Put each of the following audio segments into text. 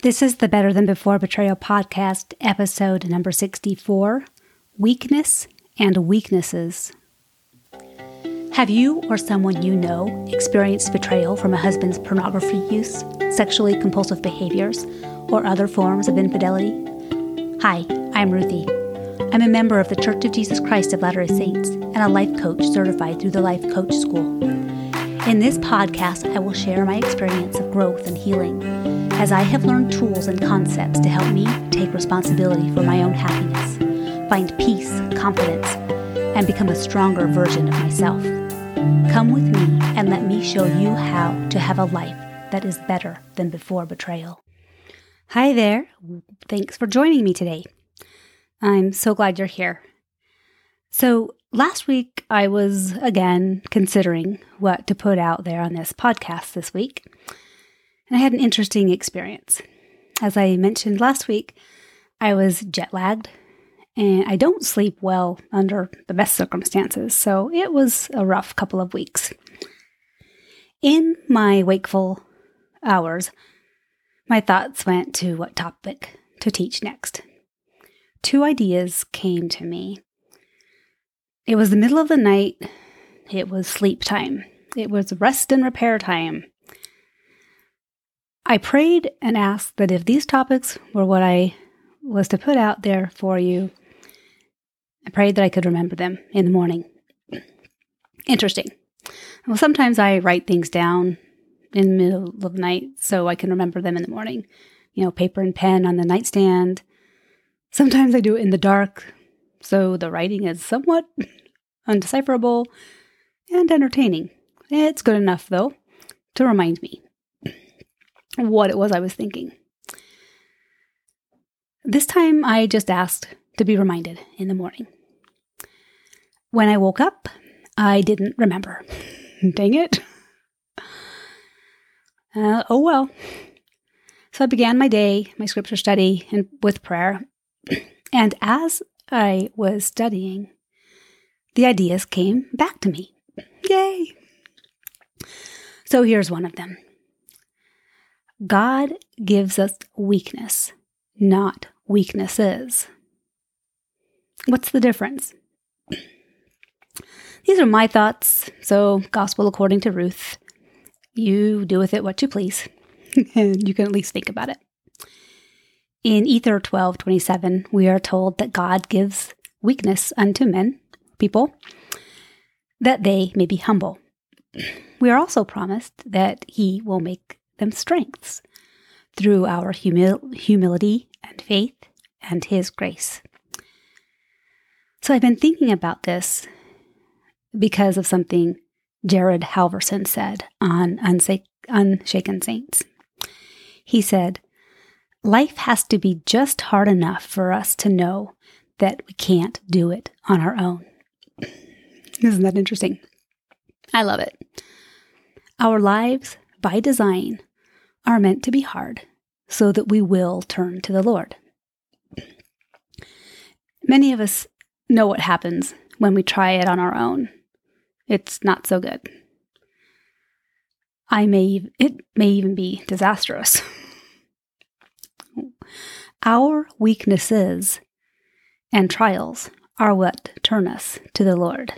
This is the Better Than Before Betrayal podcast, episode number 64 Weakness and Weaknesses. Have you or someone you know experienced betrayal from a husband's pornography use, sexually compulsive behaviors, or other forms of infidelity? Hi, I'm Ruthie. I'm a member of the Church of Jesus Christ of Latter day Saints and a life coach certified through the Life Coach School. In this podcast, I will share my experience of growth and healing as I have learned tools and concepts to help me take responsibility for my own happiness, find peace, confidence, and become a stronger version of myself. Come with me and let me show you how to have a life that is better than before betrayal. Hi there. Thanks for joining me today. I'm so glad you're here. So, last week I was again considering what to put out there on this podcast this week and I had an interesting experience. As I mentioned last week, I was jet lagged and I don't sleep well under the best circumstances, so it was a rough couple of weeks. In my wakeful hours, my thoughts went to what topic to teach next. Two ideas came to me. It was the middle of the night, it was sleep time, it was rest and repair time. I prayed and asked that if these topics were what I was to put out there for you, I prayed that I could remember them in the morning. Interesting. Well, sometimes I write things down in the middle of the night so I can remember them in the morning. You know, paper and pen on the nightstand. Sometimes I do it in the dark, so the writing is somewhat undecipherable and entertaining. It's good enough, though, to remind me what it was I was thinking. This time I just asked to be reminded in the morning. When I woke up, I didn't remember. Dang it. Uh, oh well. So I began my day, my scripture study, and with prayer. And as I was studying, the ideas came back to me. Yay! So here's one of them. God gives us weakness, not weaknesses. What's the difference? These are my thoughts, so gospel according to Ruth. You do with it what you please, and you can at least think about it. In Ether 12:27, we are told that God gives weakness unto men, people, that they may be humble. We are also promised that he will make them strengths through our humil- humility and faith and His grace. So I've been thinking about this because of something Jared Halverson said on Unsa- Unshaken Saints. He said, Life has to be just hard enough for us to know that we can't do it on our own. Isn't that interesting? I love it. Our lives, by design, are meant to be hard so that we will turn to the Lord. Many of us know what happens when we try it on our own. It's not so good. I may it may even be disastrous. Our weaknesses and trials are what turn us to the Lord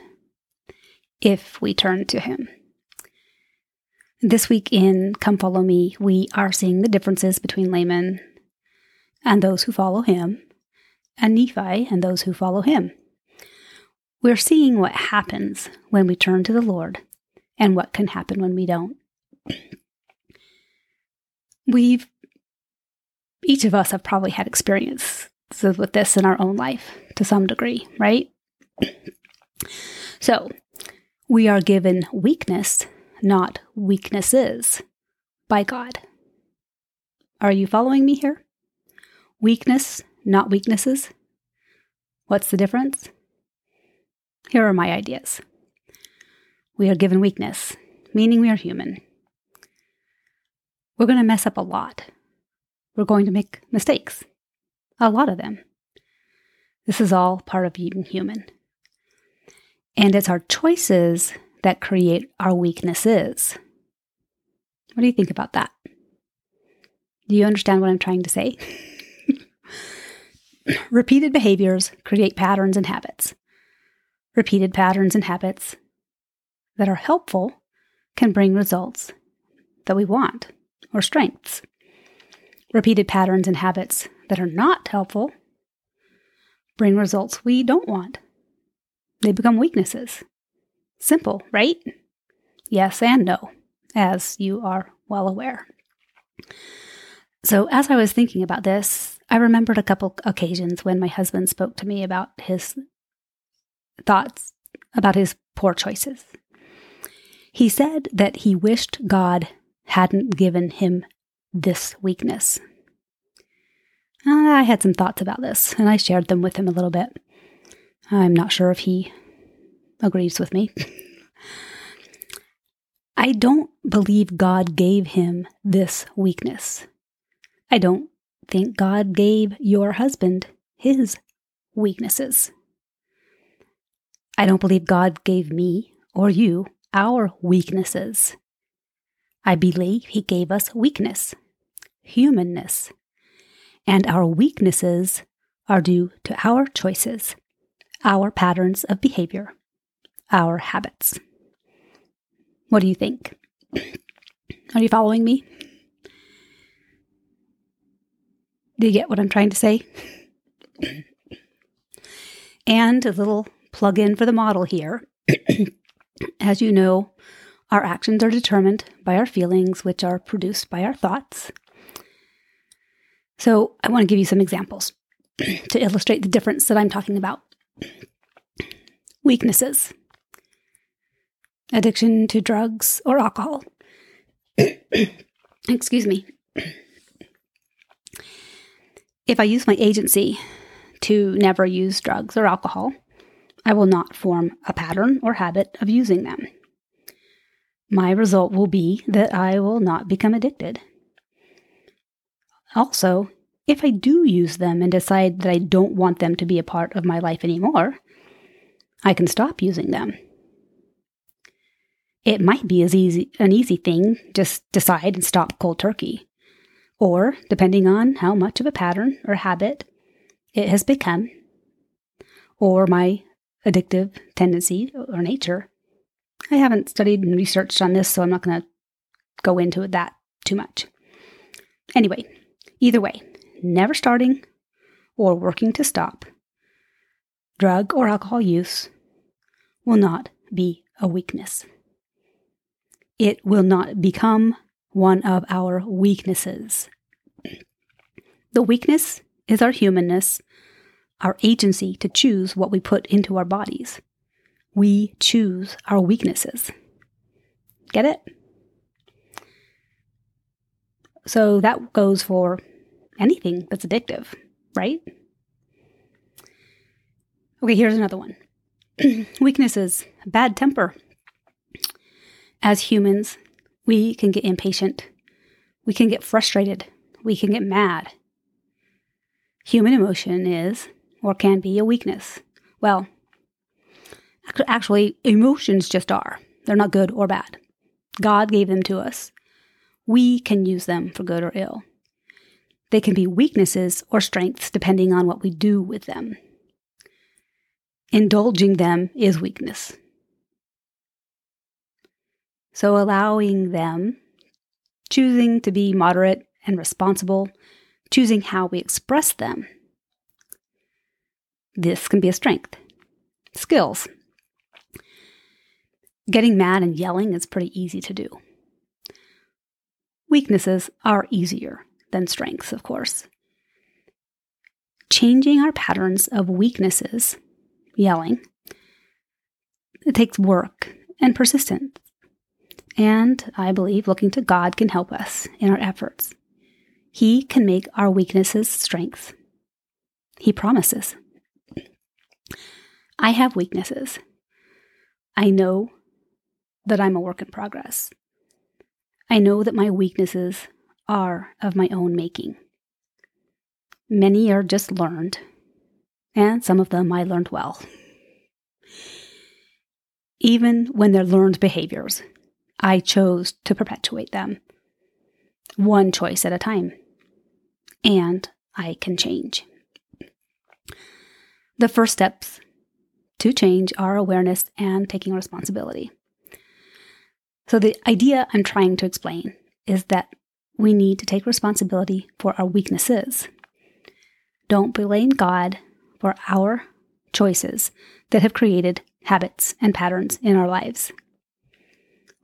if we turn to him. This week in Come Follow Me, we are seeing the differences between Laman and those who follow him, and Nephi and those who follow him. We're seeing what happens when we turn to the Lord and what can happen when we don't. We've, each of us have probably had experiences with this in our own life to some degree, right? So, we are given weakness not weaknesses by God. Are you following me here? Weakness, not weaknesses. What's the difference? Here are my ideas. We are given weakness, meaning we are human. We're going to mess up a lot. We're going to make mistakes, a lot of them. This is all part of being human. And it's our choices that create our weaknesses. What do you think about that? Do you understand what I'm trying to say? Repeated behaviors create patterns and habits. Repeated patterns and habits that are helpful can bring results that we want or strengths. Repeated patterns and habits that are not helpful bring results we don't want. They become weaknesses. Simple, right? Yes and no, as you are well aware. So, as I was thinking about this, I remembered a couple occasions when my husband spoke to me about his thoughts about his poor choices. He said that he wished God hadn't given him this weakness. Uh, I had some thoughts about this, and I shared them with him a little bit. I'm not sure if he agrees with me. I don't believe God gave him this weakness. I don't think God gave your husband his weaknesses. I don't believe God gave me or you our weaknesses. I believe He gave us weakness, humanness, and our weaknesses are due to our choices, our patterns of behavior, our habits. What do you think? Are you following me? Do you get what I'm trying to say? and a little plug in for the model here. As you know, our actions are determined by our feelings, which are produced by our thoughts. So, I want to give you some examples to illustrate the difference that I'm talking about. Weaknesses addiction to drugs or alcohol. Excuse me. If I use my agency to never use drugs or alcohol, I will not form a pattern or habit of using them. My result will be that I will not become addicted. Also, if I do use them and decide that I don't want them to be a part of my life anymore, I can stop using them. It might be as easy an easy thing, just decide and stop cold turkey or depending on how much of a pattern or habit it has become, or my addictive tendency or nature. I haven't studied and researched on this, so I'm not going to go into that too much. Anyway, either way, never starting or working to stop drug or alcohol use will not be a weakness. It will not become one of our weaknesses. The weakness is our humanness, our agency to choose what we put into our bodies. We choose our weaknesses. Get it? So that goes for anything that's addictive, right? Okay, here's another one weaknesses, bad temper. As humans, we can get impatient. We can get frustrated. We can get mad. Human emotion is, or can be, a weakness. Well, actually, emotions just are. They're not good or bad. God gave them to us. We can use them for good or ill. They can be weaknesses or strengths depending on what we do with them. Indulging them is weakness. So allowing them, choosing to be moderate and responsible, choosing how we express them. This can be a strength. Skills. Getting mad and yelling is pretty easy to do. Weaknesses are easier than strengths, of course. Changing our patterns of weaknesses, yelling, it takes work and persistence. And I believe looking to God can help us in our efforts. He can make our weaknesses strengths. He promises. I have weaknesses. I know that I'm a work in progress. I know that my weaknesses are of my own making. Many are just learned, and some of them I learned well. Even when they're learned behaviors, I chose to perpetuate them, one choice at a time. and I can change. The first steps to change are awareness and taking responsibility. So, the idea I'm trying to explain is that we need to take responsibility for our weaknesses. Don't blame God for our choices that have created habits and patterns in our lives.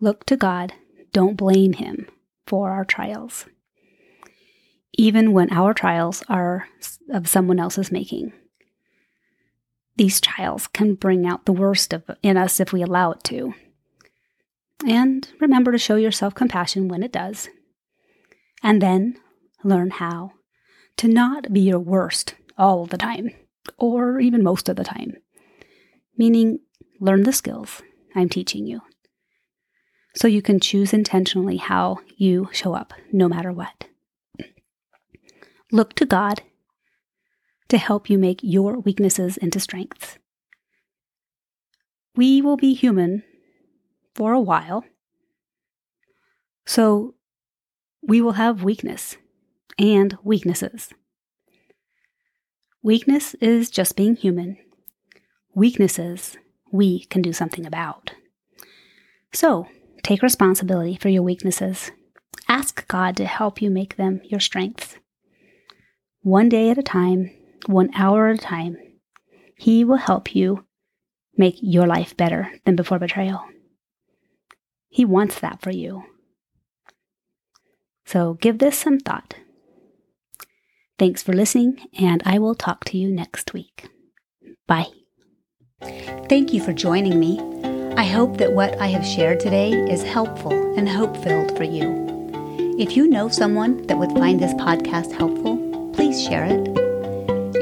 Look to God, don't blame Him for our trials, even when our trials are of someone else's making. These trials can bring out the worst of, in us if we allow it to. And remember to show yourself compassion when it does. And then learn how to not be your worst all the time, or even most of the time. Meaning, learn the skills I'm teaching you. So you can choose intentionally how you show up, no matter what. Look to God to help you make your weaknesses into strengths. We will be human for a while, so we will have weakness and weaknesses. Weakness is just being human. Weaknesses we can do something about. So, take responsibility for your weaknesses. Ask God to help you make them your strengths. One day at a time, one hour at a time, He will help you make your life better than before betrayal. He wants that for you. So give this some thought. Thanks for listening, and I will talk to you next week. Bye. Thank you for joining me. I hope that what I have shared today is helpful and hope filled for you. If you know someone that would find this podcast helpful, please share it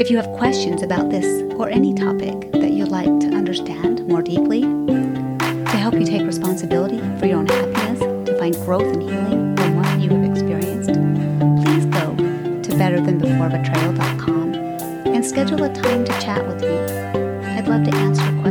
if you have questions about this or any topic that you'd like to understand more deeply, to help you take responsibility for your own happiness, to find growth and healing from what you have experienced, please go to betterthanbeforebetrayal.com and schedule a time to chat with me. I'd love to answer